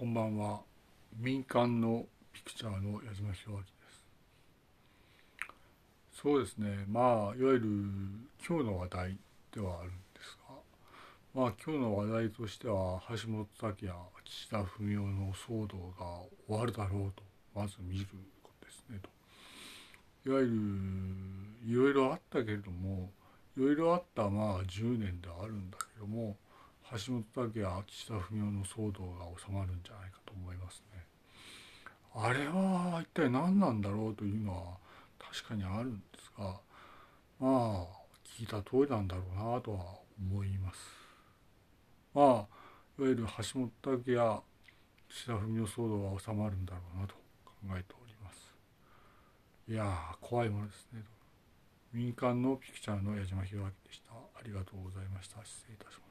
こんばんは。民間のピクチャーの矢島博明です。そうですね。まあいわゆる今日の話題ではあるんですがまあ今日の話題としては橋本拓也岸田文雄の騒動が終わるだろうとまず見ることですねと。いわゆるいろいろあったけれどもいろいろあったまあ10年ではあるんだけども橋本拓也岸田文雄の騒動が収まるんじゃないかと思いますね。あれは一体何なんだろうというのは確かにあるんですがまあ聞いた通りなんだろうなとは思います。まあいわゆる橋本拓也岸田文雄騒動が収まるんだろうなと考えております。いや怖いものですね。民間のピクチャーの矢島弘明でした。ありがとうございました。失礼いたします。